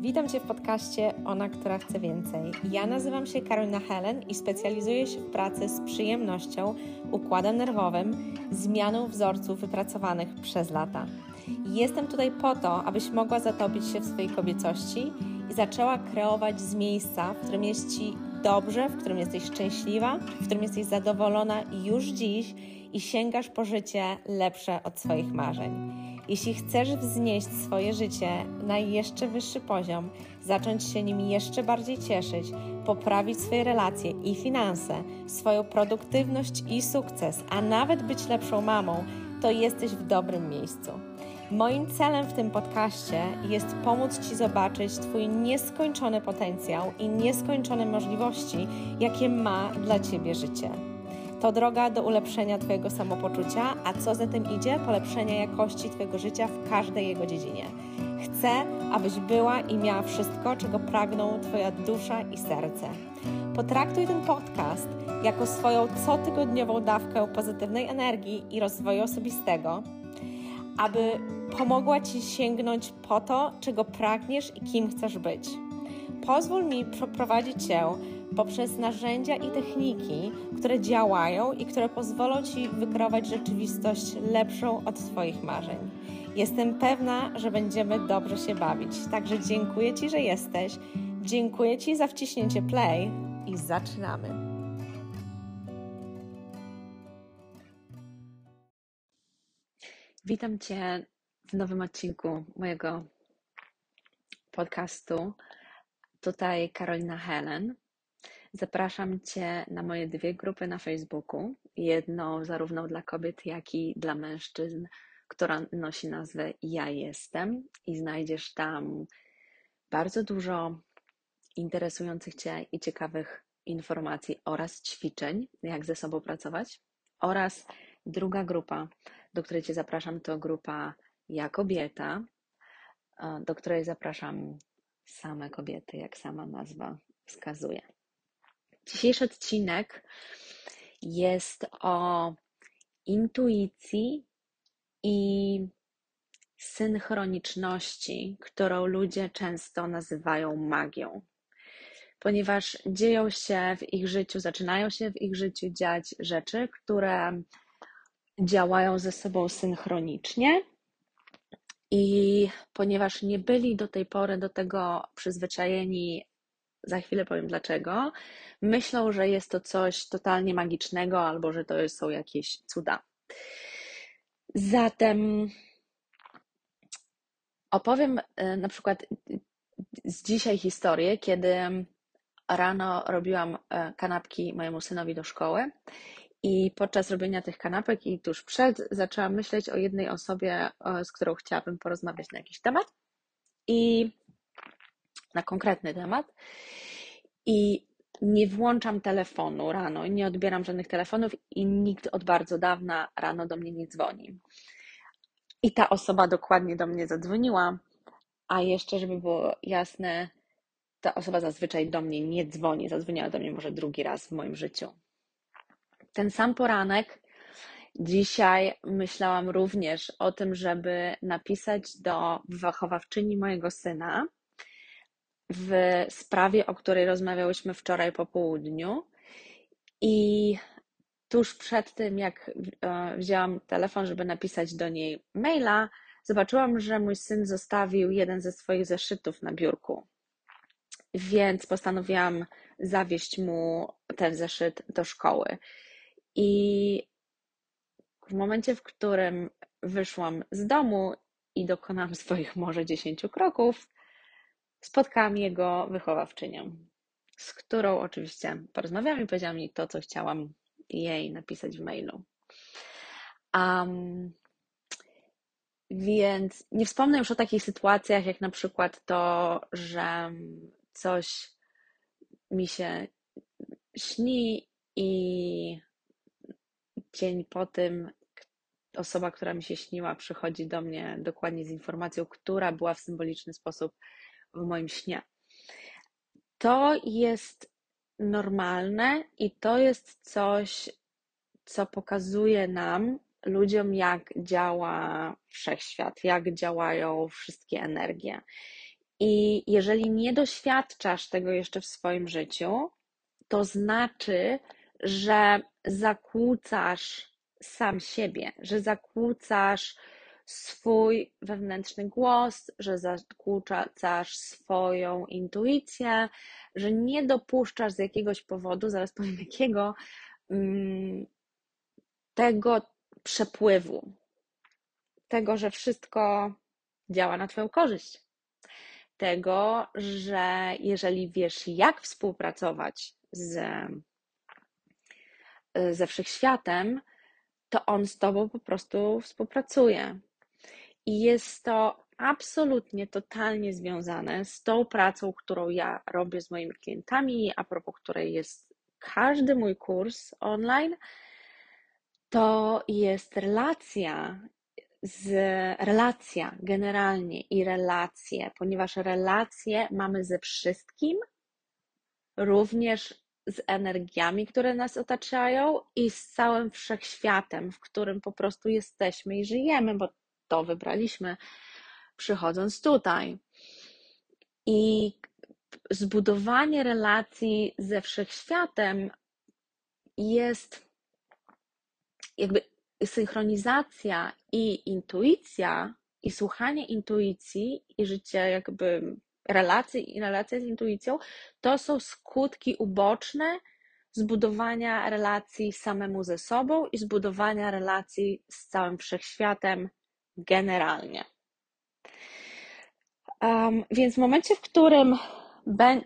Witam Cię w podcaście Ona, która chce więcej. Ja nazywam się Karolina Helen i specjalizuję się w pracy z przyjemnością, układem nerwowym, zmianą wzorców wypracowanych przez lata. Jestem tutaj po to, abyś mogła zatopić się w swojej kobiecości i zaczęła kreować z miejsca, w którym jest Ci dobrze, w którym jesteś szczęśliwa, w którym jesteś zadowolona już dziś i sięgasz po życie lepsze od swoich marzeń. Jeśli chcesz wznieść swoje życie na jeszcze wyższy poziom, zacząć się nim jeszcze bardziej cieszyć, poprawić swoje relacje i finanse, swoją produktywność i sukces, a nawet być lepszą mamą, to jesteś w dobrym miejscu. Moim celem w tym podcaście jest pomóc Ci zobaczyć Twój nieskończony potencjał i nieskończone możliwości, jakie ma dla Ciebie życie. To droga do ulepszenia Twojego samopoczucia, a co za tym idzie, polepszenia jakości Twojego życia w każdej jego dziedzinie. Chcę, abyś była i miała wszystko, czego pragną Twoja dusza i serce. Potraktuj ten podcast jako swoją cotygodniową dawkę pozytywnej energii i rozwoju osobistego, aby pomogła Ci sięgnąć po to, czego pragniesz i kim chcesz być. Pozwól mi przeprowadzić Cię poprzez narzędzia i techniki, które działają i które pozwolą Ci wykreować rzeczywistość lepszą od Twoich marzeń. Jestem pewna, że będziemy dobrze się bawić. Także dziękuję Ci, że jesteś. Dziękuję Ci za wciśnięcie play i zaczynamy. Witam Cię w nowym odcinku mojego podcastu. Tutaj Karolina Helen. Zapraszam Cię na moje dwie grupy na Facebooku. Jedną zarówno dla kobiet, jak i dla mężczyzn, która nosi nazwę Ja Jestem i znajdziesz tam bardzo dużo interesujących Cię i ciekawych informacji oraz ćwiczeń, jak ze sobą pracować. Oraz druga grupa, do której Cię zapraszam, to grupa Ja Kobieta, do której zapraszam same kobiety, jak sama nazwa wskazuje. Dzisiejszy odcinek jest o intuicji i synchroniczności, którą ludzie często nazywają magią. Ponieważ dzieją się w ich życiu, zaczynają się w ich życiu dziać rzeczy, które działają ze sobą synchronicznie, i ponieważ nie byli do tej pory do tego przyzwyczajeni, za chwilę powiem dlaczego, myślą, że jest to coś totalnie magicznego albo że to są jakieś cuda. Zatem opowiem e, na przykład z dzisiaj historię, kiedy rano robiłam e, kanapki mojemu synowi do szkoły i podczas robienia tych kanapek i tuż przed zaczęłam myśleć o jednej osobie, z którą chciałabym porozmawiać na jakiś temat i na konkretny temat. I nie włączam telefonu rano, nie odbieram żadnych telefonów i nikt od bardzo dawna rano do mnie nie dzwoni. I ta osoba dokładnie do mnie zadzwoniła, a jeszcze, żeby było jasne, ta osoba zazwyczaj do mnie nie dzwoni. Zadzwoniła do mnie może drugi raz w moim życiu. Ten sam poranek dzisiaj myślałam również o tym, żeby napisać do wychowawczyni mojego syna w sprawie, o której rozmawiałyśmy wczoraj po południu. I tuż przed tym, jak e, wzięłam telefon, żeby napisać do niej maila, zobaczyłam, że mój syn zostawił jeden ze swoich zeszytów na biurku. Więc postanowiłam zawieźć mu ten zeszyt do szkoły. I w momencie, w którym wyszłam z domu i dokonałam swoich może dziesięciu kroków, spotkałam jego wychowawczynię, z którą oczywiście porozmawiałam i powiedziałam mi to, co chciałam jej napisać w mailu. Um, więc nie wspomnę już o takich sytuacjach, jak na przykład to, że coś mi się śni i dzień po tym osoba, która mi się śniła, przychodzi do mnie dokładnie z informacją, która była w symboliczny sposób w moim śnie. To jest normalne i to jest coś, co pokazuje nam, ludziom, jak działa wszechświat, jak działają wszystkie energie. I jeżeli nie doświadczasz tego jeszcze w swoim życiu, to znaczy, że zakłócasz sam siebie, że zakłócasz swój wewnętrzny głos, że zakłócasz swoją intuicję, że nie dopuszczasz z jakiegoś powodu, zaraz powiem jakiego, mm, tego przepływu, tego, że wszystko działa na Twoją korzyść. Tego, że jeżeli wiesz, jak współpracować z, ze wszechświatem, to on z Tobą po prostu współpracuje. I jest to absolutnie, totalnie związane z tą pracą, którą ja robię z moimi klientami, a propos której jest każdy mój kurs online. To jest relacja z relacja generalnie i relacje, ponieważ relacje mamy ze wszystkim, również z energiami, które nas otaczają i z całym wszechświatem, w którym po prostu jesteśmy i żyjemy, bo to wybraliśmy przychodząc tutaj. I zbudowanie relacji ze wszechświatem jest jakby synchronizacja i intuicja, i słuchanie intuicji, i życie jakby relacji i relacja z intuicją, to są skutki uboczne zbudowania relacji samemu ze sobą i zbudowania relacji z całym wszechświatem generalnie. Um, więc w momencie, w którym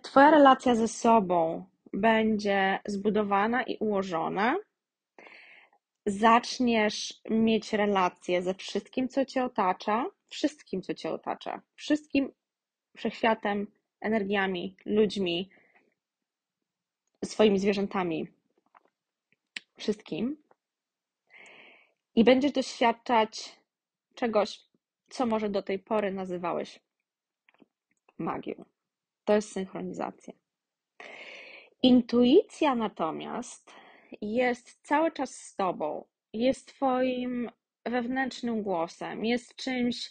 Twoja relacja ze sobą będzie zbudowana i ułożona, zaczniesz mieć relacje ze wszystkim, co Cię otacza, wszystkim, co Cię otacza, wszystkim wszechświatem, energiami, ludźmi, swoimi zwierzętami, wszystkim. I będziesz doświadczać czegoś, co może do tej pory nazywałeś magią. To jest synchronizacja. Intuicja natomiast jest cały czas z tobą, jest Twoim wewnętrznym głosem, jest czymś,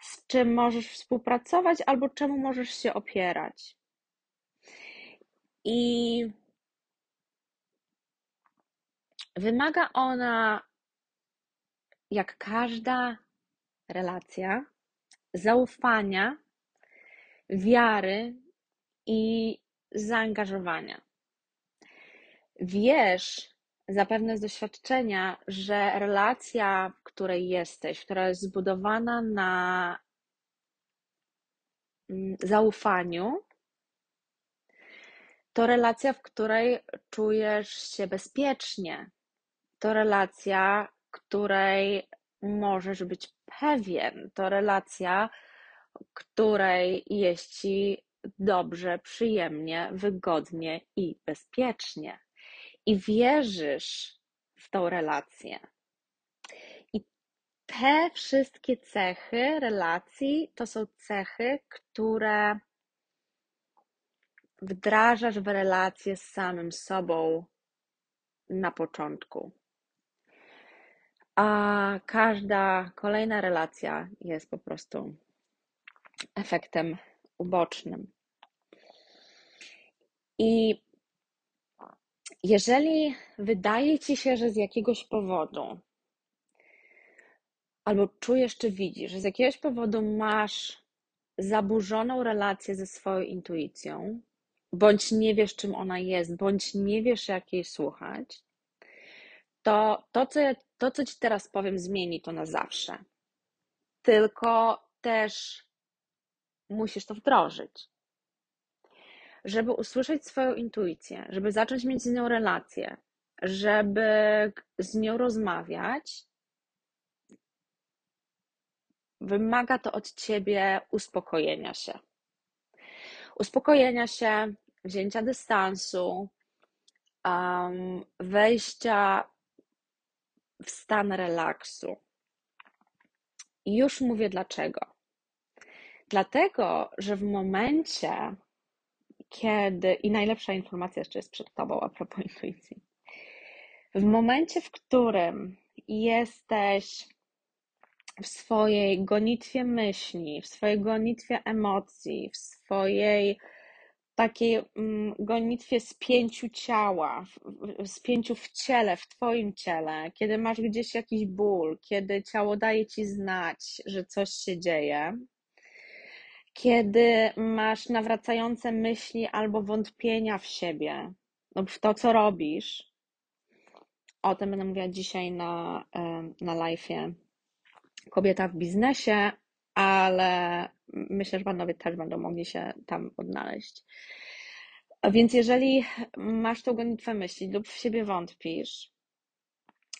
z czym możesz współpracować albo czemu możesz się opierać. I wymaga ona, jak każda relacja, zaufania, wiary i zaangażowania. Wiesz zapewne z doświadczenia, że relacja, w której jesteś, która jest zbudowana na mm, zaufaniu, to relacja, w której czujesz się bezpiecznie. To relacja, której możesz być pewien. To relacja, której jest ci dobrze, przyjemnie, wygodnie i bezpiecznie. I wierzysz w tą relację. I te wszystkie cechy relacji to są cechy, które wdrażasz w relację z samym sobą na początku. A każda kolejna relacja jest po prostu efektem ubocznym. I jeżeli wydaje ci się, że z jakiegoś powodu, albo czujesz czy widzisz, że z jakiegoś powodu masz zaburzoną relację ze swoją intuicją, bądź nie wiesz, czym ona jest, bądź nie wiesz, jak jej słuchać, to to, co, ja, to, co ci teraz powiem, zmieni to na zawsze. Tylko też musisz to wdrożyć. Żeby usłyszeć swoją intuicję, żeby zacząć mieć z nią relację, żeby z nią rozmawiać, wymaga to od ciebie uspokojenia się. Uspokojenia się, wzięcia dystansu, um, wejścia w stan relaksu. I już mówię dlaczego. Dlatego, że w momencie, kiedy, i najlepsza informacja jeszcze jest przed Tobą a propos intuicji, w momencie, w którym jesteś w swojej gonitwie myśli, w swojej gonitwie emocji, w swojej takiej mm, gonitwie spięciu ciała, spięciu w ciele, w Twoim ciele, kiedy masz gdzieś jakiś ból, kiedy ciało daje Ci znać, że coś się dzieje, kiedy masz nawracające myśli albo wątpienia w siebie lub w to, co robisz. O tym będę mówiła dzisiaj na, na live'ie Kobieta w biznesie, ale myślę, że panowie też będą mogli się tam odnaleźć. Więc jeżeli masz tą gonitwę myśli lub w siebie wątpisz,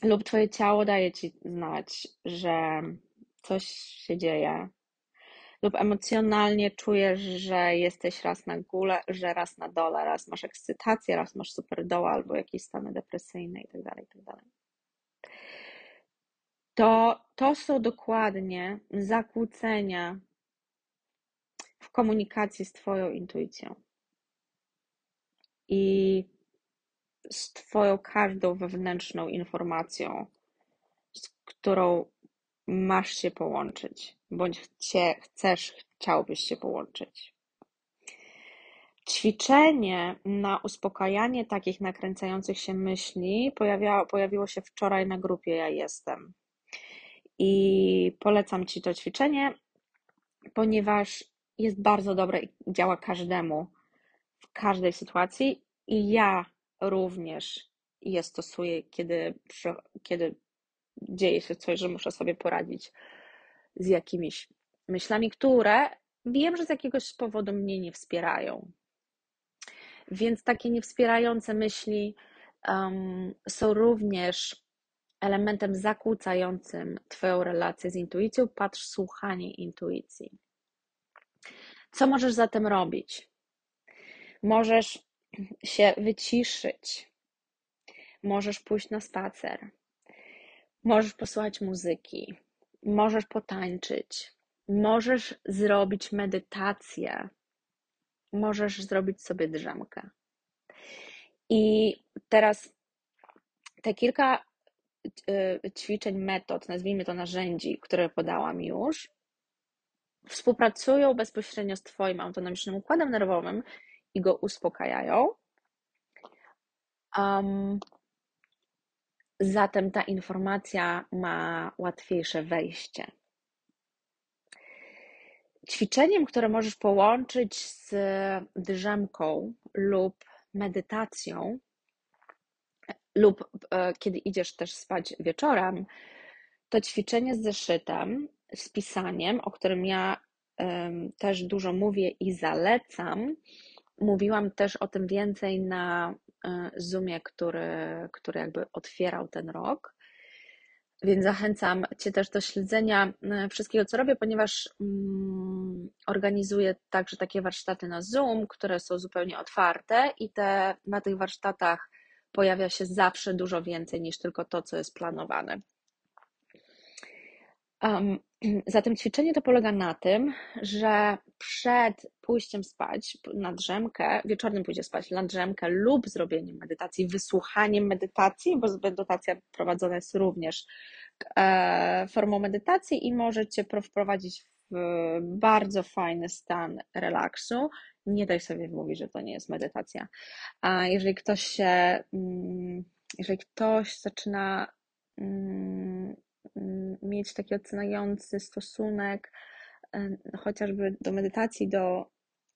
lub twoje ciało daje ci znać, że coś się dzieje, lub emocjonalnie czujesz, że jesteś raz na górze, że raz na dole, raz masz ekscytację, raz masz super doła albo jakieś stany depresyjne itd., tak itd. To to są dokładnie zakłócenia w komunikacji z Twoją intuicją i z Twoją każdą wewnętrzną informacją, z którą masz się połączyć, bądź chcie, chcesz, chciałbyś się połączyć. Ćwiczenie na uspokajanie takich nakręcających się myśli pojawia, pojawiło się wczoraj na grupie Ja Jestem. I polecam Ci to ćwiczenie, ponieważ jest bardzo dobre i działa każdemu w każdej sytuacji. I ja również je stosuję, kiedy, kiedy dzieje się coś, że muszę sobie poradzić z jakimiś myślami, które wiem, że z jakiegoś powodu mnie nie wspierają. Więc takie niewspierające myśli um, są również elementem zakłócającym Twoją relację z intuicją. Patrz, słuchanie intuicji. Co możesz zatem robić? Możesz się wyciszyć, możesz pójść na spacer, możesz posłuchać muzyki, możesz potańczyć, możesz zrobić medytację, możesz zrobić sobie drzemkę. I teraz te kilka ćwiczeń, metod, nazwijmy to narzędzi, które podałam już, współpracują bezpośrednio z Twoim autonomicznym układem nerwowym i go uspokajają. Um, zatem ta informacja ma łatwiejsze wejście. Ćwiczeniem, które możesz połączyć z drzemką lub medytacją, lub e, kiedy idziesz też spać wieczorem, to ćwiczenie z zeszytem, z pisaniem, o którym ja też dużo mówię i zalecam. Mówiłam też o tym więcej na e, Zoomie, który, który jakby otwierał ten rok. Więc zachęcam Cię też do śledzenia e, wszystkiego, co robię, ponieważ mm, organizuję także takie warsztaty na Zoom, które są zupełnie otwarte i te, na tych warsztatach pojawia się zawsze dużo więcej niż tylko to, co jest planowane. Um, zatem ćwiczenie to polega na tym, że przed pójściem spać na drzemkę, wieczornym pójdzie spać na drzemkę lub zrobieniem medytacji, wysłuchaniem medytacji, bo medytacja prowadzona jest również e, formą medytacji i może Cię wprowadzić w bardzo fajny stan relaksu. Nie daj sobie mówić, że to nie jest medytacja. A jeżeli ktoś się, mm, jeżeli ktoś zaczyna mm, mieć taki oceniający stosunek chociażby do medytacji, do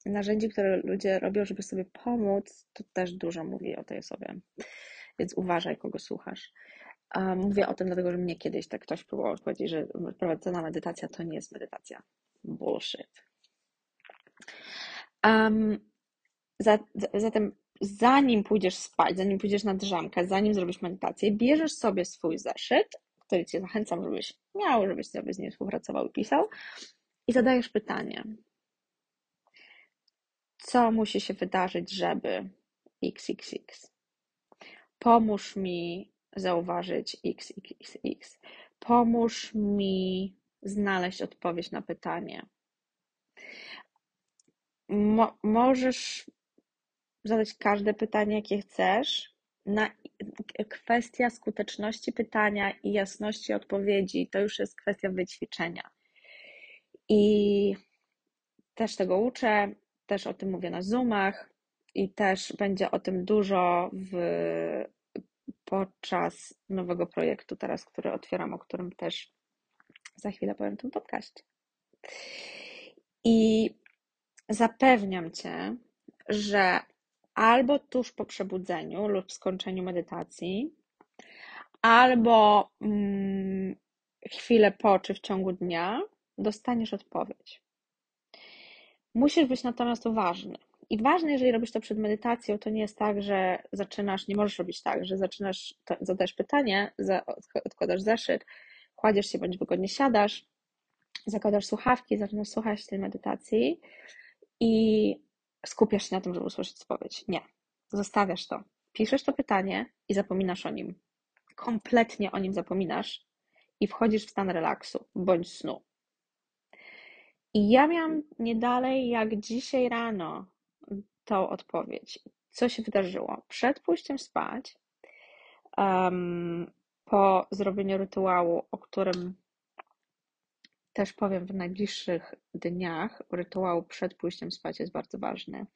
narzędzi, które ludzie robią, żeby sobie pomóc, to też dużo mówi o tej osobie. Więc uważaj, kogo słuchasz. Mówię o tym dlatego, że mnie kiedyś tak ktoś próbował powiedzieć, że prowadzona medytacja to nie jest medytacja. Bullshit. Um, zatem zanim pójdziesz spać, zanim pójdziesz na drzemkę, zanim zrobisz medytację, bierzesz sobie swój zeszyt, który Cię zachęcam, żebyś miał, żebyś sobie z nim współpracował i pisał i zadajesz pytanie. Co musi się wydarzyć, żeby XXX? Pomóż mi zauważyć XXX. Pomóż mi znaleźć odpowiedź na pytanie. Mo możesz zadać każde pytanie, jakie chcesz, na kwestia skuteczności pytania i jasności odpowiedzi to już jest kwestia wyćwiczenia. I też tego uczę, też o tym mówię na Zoomach i też będzie o tym dużo w, podczas nowego projektu teraz, który otwieram, o którym też za chwilę powiem w tym podcaście. I zapewniam Cię, że albo tuż po przebudzeniu lub skończeniu medytacji, albo mm, chwilę po czy w ciągu dnia dostaniesz odpowiedź. Musisz być natomiast uważny. I ważne, jeżeli robisz to przed medytacją, to nie jest tak, że zaczynasz, nie możesz robić tak, że zaczynasz, zadajesz pytanie, odkładasz zeszyt, kładziesz się bądź wygodnie siadasz, zakładasz słuchawki, zaczynasz słuchać tej medytacji i skupiasz się na tym, żeby usłyszeć odpowiedź. Nie. Zostawiasz to. Piszesz to pytanie i zapominasz o nim. Kompletnie o nim zapominasz i wchodzisz w stan relaksu bądź snu. I ja miałam nie dalej jak dzisiaj rano tą odpowiedź. Co się wydarzyło? Przed pójściem spać, um, po zrobieniu rytuału, o którym też powiem w najbliższych dniach, rytuału przed pójściem spać jest bardzo ważny.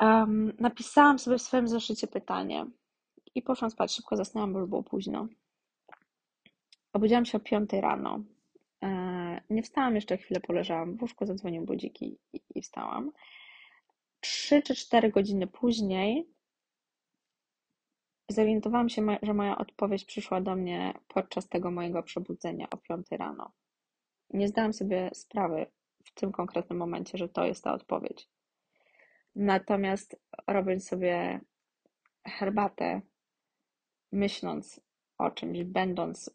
Um, napisałam sobie w swoim zeszycie pytanie i poszłam spać. Szybko zasnęłam, bo już było późno. Obudziłam się o 5 rano. E, nie wstałam jeszcze, chwilę poleżałam w łóżku, zadzwonił budzik i, wstałam. Trzy czy cztery godziny później zorientowałam się, że moja odpowiedź przyszła do mnie podczas tego mojego przebudzenia o 5 rano. Nie zdałam sobie sprawy w tym konkretnym momencie, że to jest ta odpowiedź. Natomiast robiąc sobie herbatę, myśląc o czymś, będąc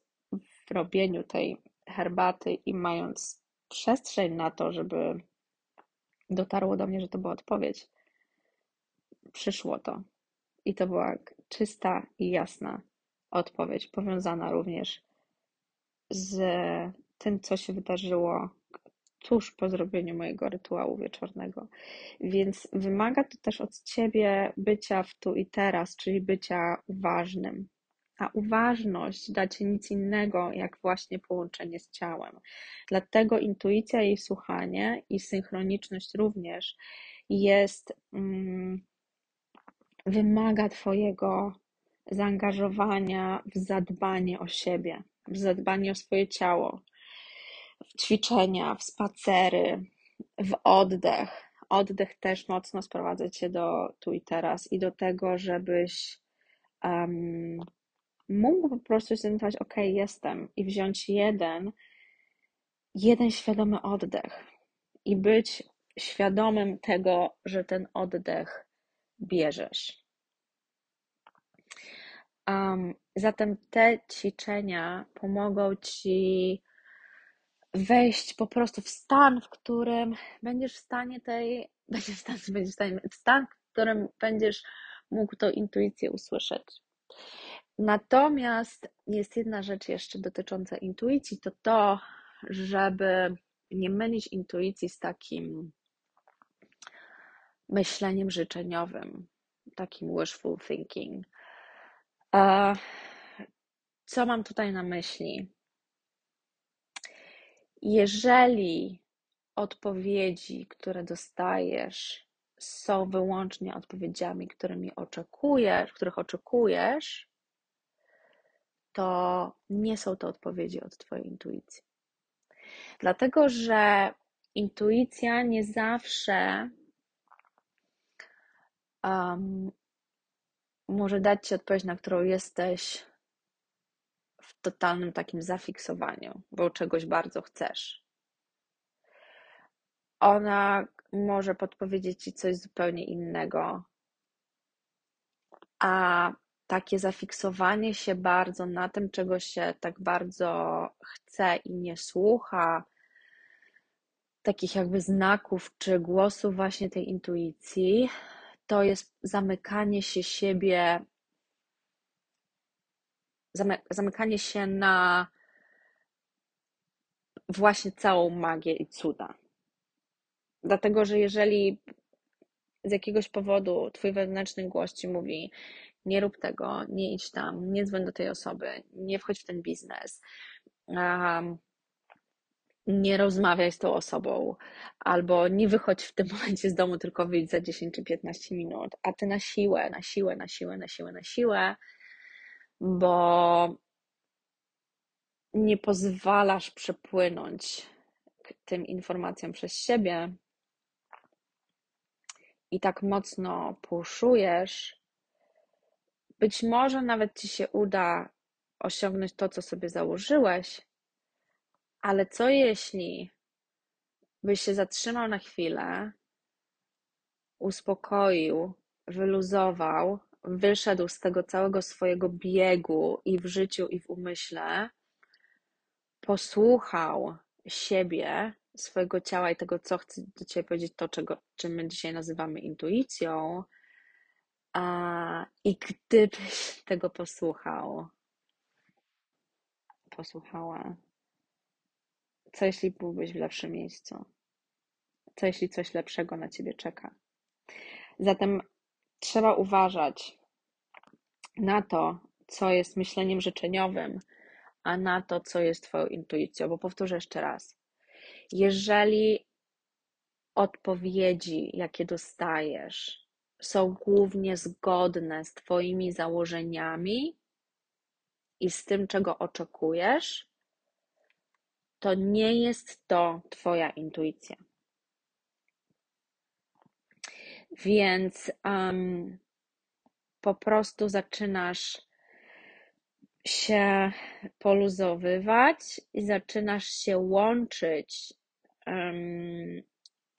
w robieniu tej herbaty i mając przestrzeń na to, żeby dotarło do mnie, że to była odpowiedź, przyszło to. I to była czysta i jasna odpowiedź, powiązana również z tym, co się wydarzyło tuż po zrobieniu mojego rytuału wieczornego. Więc wymaga to też od ciebie bycia w tu i teraz, czyli bycia uważnym. A uważność da ci nic innego, jak właśnie połączenie z ciałem. Dlatego intuicja i słuchanie i synchroniczność również jest, mm, wymaga Twojego zaangażowania w zadbanie o siebie, w zadbanie o swoje ciało, w ćwiczenia, w spacery, w oddech. Oddech też mocno sprowadza cię do tu i teraz i do tego, żebyś um, mógł po prostu zdecydować, ok, jestem i wziąć jeden, jeden świadomy oddech i być świadomym tego, że ten oddech bierzesz. Um, zatem te ćwiczenia pomogą ci wejść po prostu w stan, w którym będziesz w stanie tej, będziesz w, stan, będziesz w, stanie, w stan, w którym będziesz mógł tą intuicję usłyszeć. Natomiast jest jedna rzecz jeszcze dotycząca intuicji, to to, żeby nie mylić intuicji z takim myśleniem życzeniowym, takim wishful thinking. Co mam tutaj na myśli? Jeżeli odpowiedzi, które dostajesz, są wyłącznie odpowiedziami, którymi oczekujesz, których oczekujesz, to nie są to odpowiedzi od Twojej intuicji. Dlatego, że intuicja nie zawsze um, może dać Ci odpowiedź, na którą jesteś w totalnym takim zafiksowaniu, bo czegoś bardzo chcesz. Ona może podpowiedzieć Ci coś zupełnie innego, a takie zafiksowanie się bardzo na tym, czego się tak bardzo chce i nie słucha, takich jakby znaków czy głosów właśnie tej intuicji, to jest zamykanie się siebie, zamykanie się na właśnie całą magię i cuda. Dlatego, że jeżeli z jakiegoś powodu twój wewnętrzny głos ci mówi, nie rób tego, nie idź tam, nie dzwoń do tej osoby, nie wchodź w ten biznes, um, nie rozmawiaj z tą osobą, albo nie wychodź w tym momencie z domu, tylko wyjdź za 10 czy 15 minut, a ty na siłę, na siłę, na siłę, na siłę, na siłę, bo nie pozwalasz przepłynąć tym informacjom przez siebie i tak mocno puszujesz, być może nawet ci się uda osiągnąć to, co sobie założyłeś, ale co jeśli byś się zatrzymał na chwilę, uspokoił, wyluzował, wyszedł z tego całego swojego biegu i w życiu, i w umyśle, posłuchał siebie, swojego ciała i tego, co chcę do Ciebie powiedzieć, to, czego, czym my dzisiaj nazywamy intuicją. A, I gdybyś tego posłuchał, posłuchała, co jeśli byłbyś w lepszym miejscu? Co jeśli coś lepszego na Ciebie czeka? Zatem trzeba uważać na to, co jest myśleniem życzeniowym, a na to, co jest Twoją intuicją. Bo powtórzę jeszcze raz. Jeżeli odpowiedzi, jakie dostajesz, są głównie zgodne z Twoimi założeniami i z tym, czego oczekujesz, to nie jest to Twoja intuicja. Więc um, po prostu zaczynasz się poluzowywać i zaczynasz się łączyć um,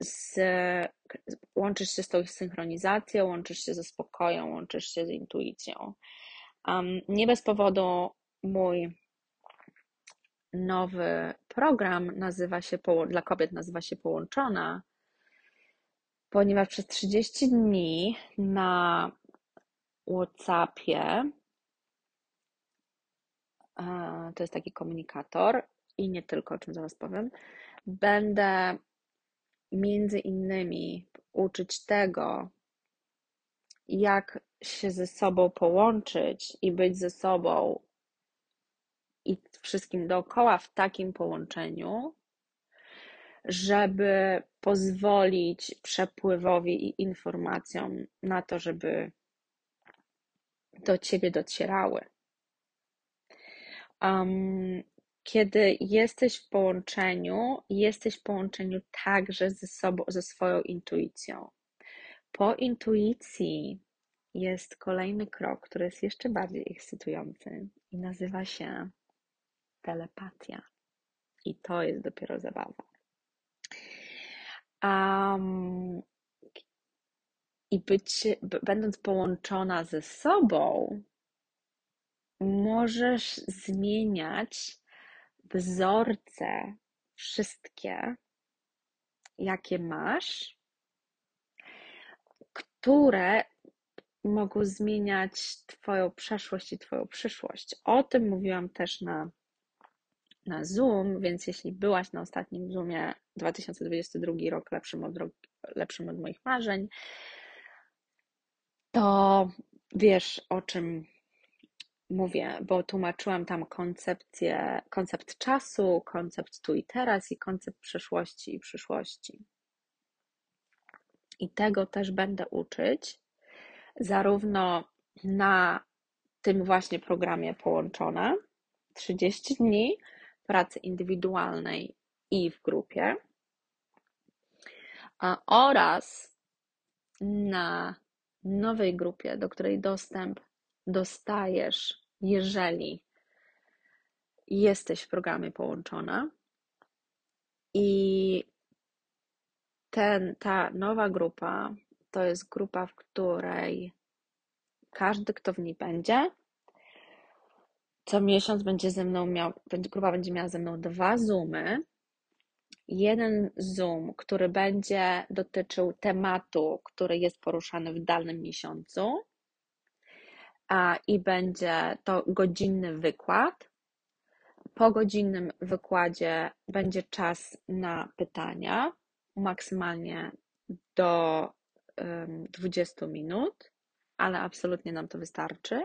z, łączysz się z tą synchronizacją, łączysz się ze spokojem, łączysz się z intuicją. Um, nie bez powodu mój nowy program nazywa się dla kobiet nazywa się Połączona, ponieważ przez 30 dni na WhatsAppie to jest taki komunikator i nie tylko, o czym zaraz powiem, będę między innymi uczyć tego, jak się ze sobą połączyć i być ze sobą i wszystkim dookoła w takim połączeniu, żeby pozwolić przepływowi i informacjom na to, żeby do ciebie docierały. Um, kiedy jesteś w połączeniu, jesteś w połączeniu także ze sobą, ze swoją intuicją. Po intuicji jest kolejny krok, który jest jeszcze bardziej ekscytujący i nazywa się telepatia. I to jest dopiero zabawa. Um, I być, będąc połączona ze sobą, możesz zmieniać wzorce, wszystkie, jakie masz, które mogą zmieniać Twoją przeszłość i Twoją przyszłość. O tym mówiłam też na, na Zoom, więc jeśli byłaś na ostatnim Zoomie 2022 rok lepszym od, lepszym od moich marzeń, to wiesz o czym mówię, bo tłumaczyłam tam koncepcję, koncept czasu, koncept tu i teraz i koncept przeszłości i przyszłości. I tego też będę uczyć, zarówno na tym właśnie programie połączone 30 dni pracy indywidualnej i w grupie, oraz na nowej grupie, do której dostęp dostajesz, jeżeli jesteś w programie połączona. I ten, ta nowa grupa to jest grupa, w której każdy, kto w niej będzie, co miesiąc będzie ze mną miał, grupa będzie miała ze mną dwa zoomy. Jeden zoom, który będzie dotyczył tematu, który jest poruszany w danym miesiącu, a, i będzie to godzinny wykład. Po godzinnym wykładzie będzie czas na pytania, maksymalnie do um, 20 minut. ale absolutnie nam to wystarczy.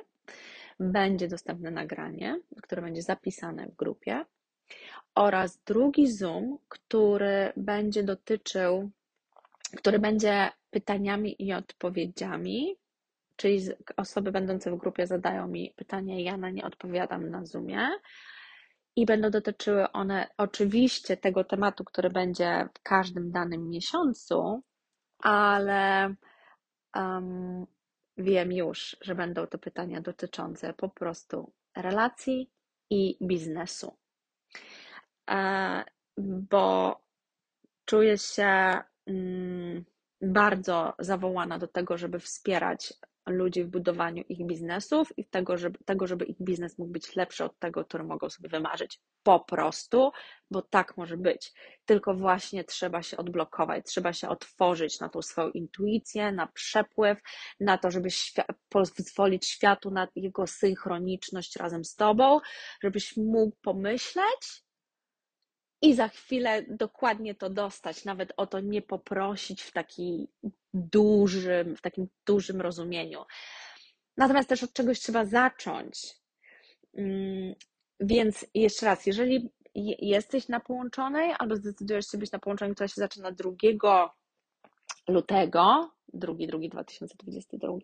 Będzie dostępne nagranie, które będzie zapisane w grupie, oraz drugi Zoom, który będzie dotyczył, który będzie pytaniami i odpowiedziami, czyli osoby będące w grupie zadają mi pytania, ja na nie odpowiadam na Zoomie. I będą dotyczyły one oczywiście tego tematu, który będzie w każdym danym miesiącu, ale um, wiem już, że będą to pytania dotyczące po prostu relacji i biznesu. E, bo czuję się mm, bardzo zawołana do tego, żeby wspierać ludzi w budowaniu ich biznesów i tego żeby, tego, żeby ich biznes mógł być lepszy od tego, który mogą sobie wymarzyć. Po prostu, bo tak może być. Tylko właśnie trzeba się odblokować, trzeba się otworzyć na tą swoją intuicję, na przepływ, na to, żeby świat, pozwolić światu na jego synchroniczność razem z tobą, żebyś mógł pomyśleć i za chwilę dokładnie to dostać, nawet o to nie poprosić w taki dużym, w takim dużym rozumieniu. Natomiast też od czegoś trzeba zacząć. Mm, więc jeszcze raz, jeżeli jesteś na połączonej, albo zdecydujesz się być na połączonej, która się zaczyna 2 lutego, 2, 2 2022,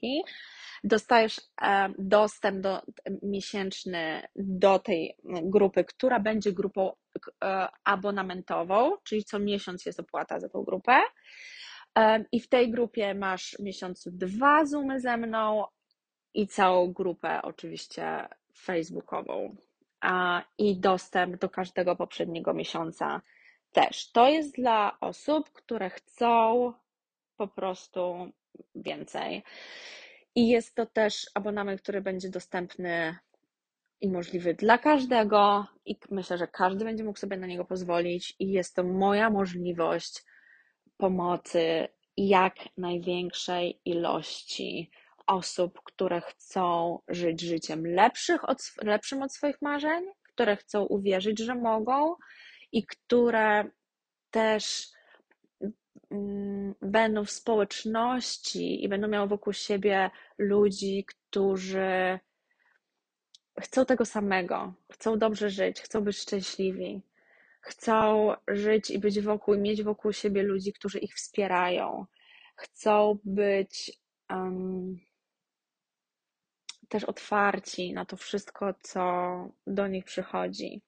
dostajesz e, dostęp do, miesięczny do tej grupy, która będzie grupą e, abonamentową, czyli co miesiąc jest opłata za tą grupę. E, I w tej grupie masz w miesiącu dwa Zoomy ze mną i całą grupę oczywiście facebookową i dostęp do każdego poprzedniego miesiąca też. To jest dla osób, które chcą po prostu więcej. I jest to też abonament, który będzie dostępny i możliwy dla każdego, i myślę, że każdy będzie mógł sobie na niego pozwolić. I jest to moja możliwość pomocy jak największej ilości osób, które chcą żyć życiem lepszych od, lepszym od swoich marzeń, które chcą uwierzyć, że mogą i które też będą w społeczności i będą miały wokół siebie ludzi, którzy chcą tego samego, chcą dobrze żyć, chcą być szczęśliwi, chcą żyć i być wokół, i mieć wokół siebie ludzi, którzy ich wspierają, chcą być um, też otwarci na to wszystko, co do nich przychodzi.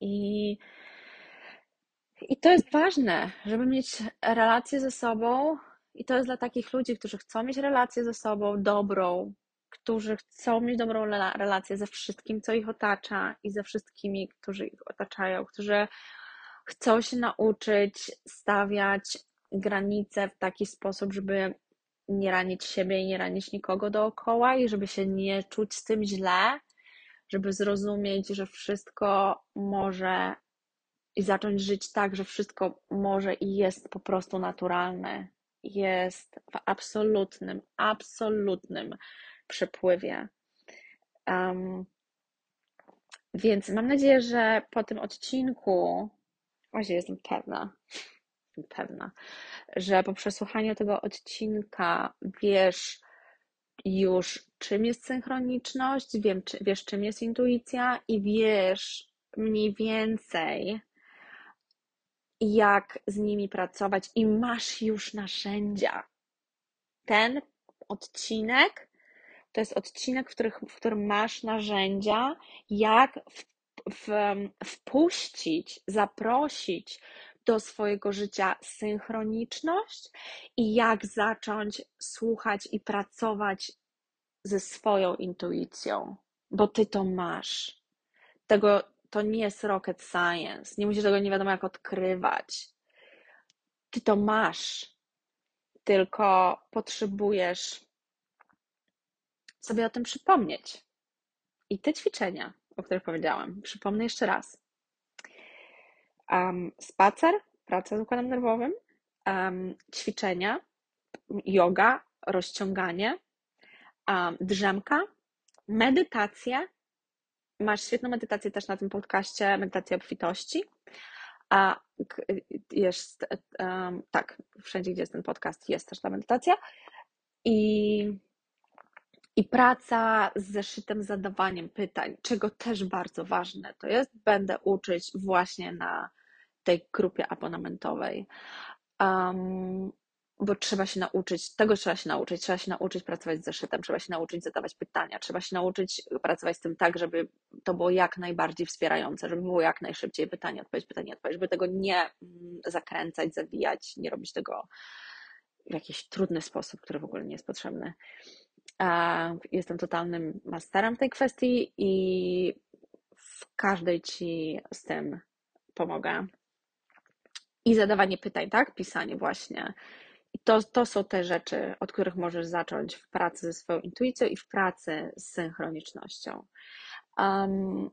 I i to jest ważne, żeby mieć relacje ze sobą, i to jest dla takich ludzi, którzy chcą mieć relację ze sobą dobrą, którzy chcą mieć dobrą relację ze wszystkim, co ich otacza i ze wszystkimi, którzy ich otaczają, którzy chcą się nauczyć stawiać granice w taki sposób, żeby nie ranić siebie i nie ranić nikogo dookoła i żeby się nie czuć z tym źle, żeby zrozumieć, że wszystko może i zacząć żyć tak, że wszystko może i jest po prostu naturalne. Jest w absolutnym, absolutnym przepływie. Um, więc mam nadzieję, że po tym odcinku, właśnie jestem pewna, jestem pewna, że po przesłuchaniu tego odcinka wiesz już, czym jest synchroniczność, wiem, czy, wiesz, czym jest intuicja i wiesz mniej więcej, jak z nimi pracować i masz już narzędzia. Ten odcinek to jest odcinek, w, których, w którym masz narzędzia, jak w, w, wpuścić, zaprosić do swojego życia synchroniczność i jak zacząć słuchać i pracować ze swoją intuicją, bo ty to masz. Tego to nie jest rocket science. Nie musisz tego nie wiadomo jak odkrywać. Ty to masz, tylko potrzebujesz sobie o tym przypomnieć. I te ćwiczenia, o których powiedziałam, przypomnę jeszcze raz. Um, spacer, praca z układem nerwowym, um, ćwiczenia, yoga, rozciąganie, um, drzemka, medytacja Masz świetną medytację też na tym podcaście, medytacja obfitości. A jest, um, tak, wszędzie, gdzie jest ten podcast, jest też ta medytacja. I, I praca z zeszytem zadawaniem pytań, czego też bardzo ważne to jest, będę uczyć właśnie na tej grupie abonamentowej. Um, bo trzeba się nauczyć, tego trzeba się nauczyć, trzeba się nauczyć pracować z zeszytem, trzeba się nauczyć zadawać pytania, trzeba się nauczyć pracować z tym tak, żeby to było jak najbardziej wspierające, żeby było jak najszybciej pytanie, odpowiedź, pytanie, odpowiedź, żeby tego nie mm, zakręcać, zawijać, nie robić tego w jakiś trudny sposób, który w ogóle nie jest potrzebny. Jestem totalnym masterem tej kwestii i w każdej Ci z tym pomogę. I zadawanie pytań, tak? Pisanie właśnie. To, to są te rzeczy, od których możesz zacząć w pracy ze swoją intuicją i w pracy z synchronicznością. Um,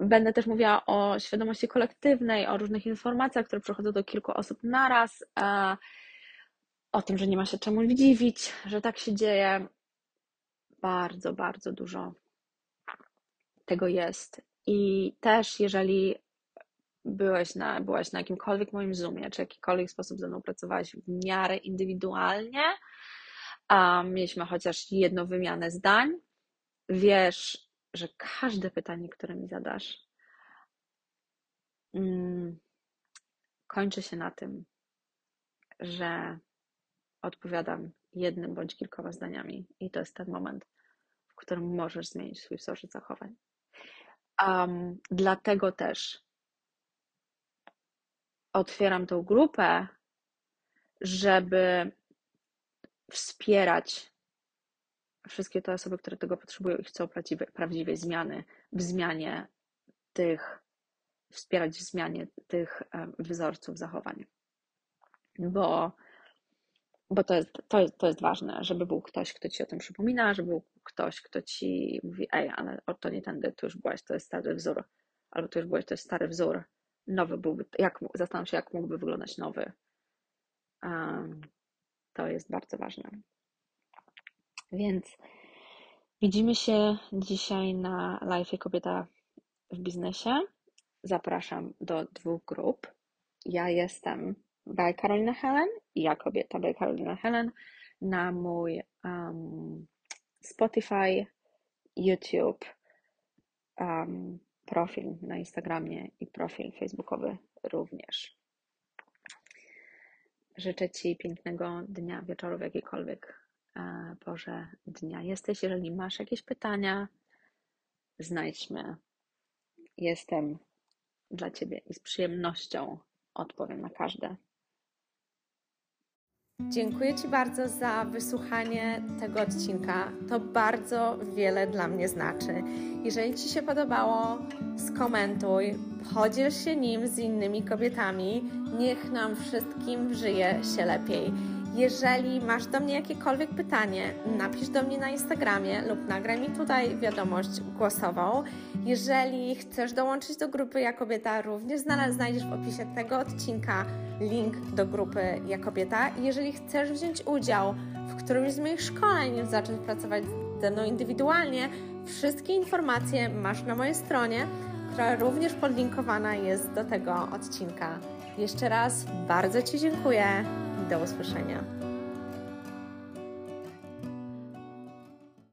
będę też mówiła o świadomości kolektywnej, o różnych informacjach, które przychodzą do kilku osób naraz, uh, o tym, że nie ma się czemu dziwić, że tak się dzieje. Bardzo, bardzo dużo tego jest. I też, jeżeli byłeś na, byłaś na jakimkolwiek moim Zoomie, czy jakikolwiek sposób ze mną pracowałaś w miarę indywidualnie, a mieliśmy chociaż jedną wymianę zdań, wiesz, że każde pytanie, które mi zadasz, mm, kończy się na tym, że odpowiadam jednym bądź kilkoma zdaniami, i to jest ten moment, w którym możesz zmienić swój wzorzec zachowań. Um, dlatego też otwieram tą grupę, żeby wspierać wszystkie te osoby, które tego potrzebują i chcą prawdziwej, prawdziwej zmiany, w zmianie tych, wspierać w zmianie tych wzorców zachowań. Bo, bo to, jest, to, jest, to jest ważne, żeby był ktoś, kto ci o tym przypomina, żeby był ktoś, kto ci mówi, ej, ale to nie tędy, tu już byłaś, to jest stary wzór, albo tu już byłeś, to jest stary wzór, nowy byłby, jak, zastanawiam się, jak mógłby wyglądać nowy. To jest bardzo ważne. Więc widzimy się dzisiaj na live Kobieta w biznesie. Zapraszam do dwóch grup. Ja jestem by Karolina Helen i ja kobieta by Karolina Helen na mój um, Spotify, YouTube, um, profil na Instagramie i profil facebookowy również. Życzę Ci pięknego dnia, wieczoru, w jakiejkolwiek e, porze dnia jesteś. Jeżeli masz jakieś pytania, znajdź mnie. Jestem dla Ciebie i z przyjemnością odpowiem na każde. Dziękuję Ci bardzo za wysłuchanie tego odcinka. To bardzo wiele dla mnie znaczy. Jeżeli Ci się podobało, skomentuj, podziel się nim z innymi kobietami. Niech nam wszystkim żyje się lepiej. Jeżeli masz do mnie jakiekolwiek pytanie, napisz do mnie na Instagramie lub nagraj mi tutaj wiadomość głosową. Jeżeli chcesz dołączyć do grupy Ja Kobieta, również znajdziesz w opisie tego odcinka link do grupy Ja Kobieta. Jeżeli chcesz wziąć udział w którymś z moich szkoleń, zacząć pracować ze mną indywidualnie, wszystkie informacje masz na mojej stronie, która również podlinkowana jest do tego odcinka. Jeszcze raz bardzo Ci dziękuję. Do usłyszenia.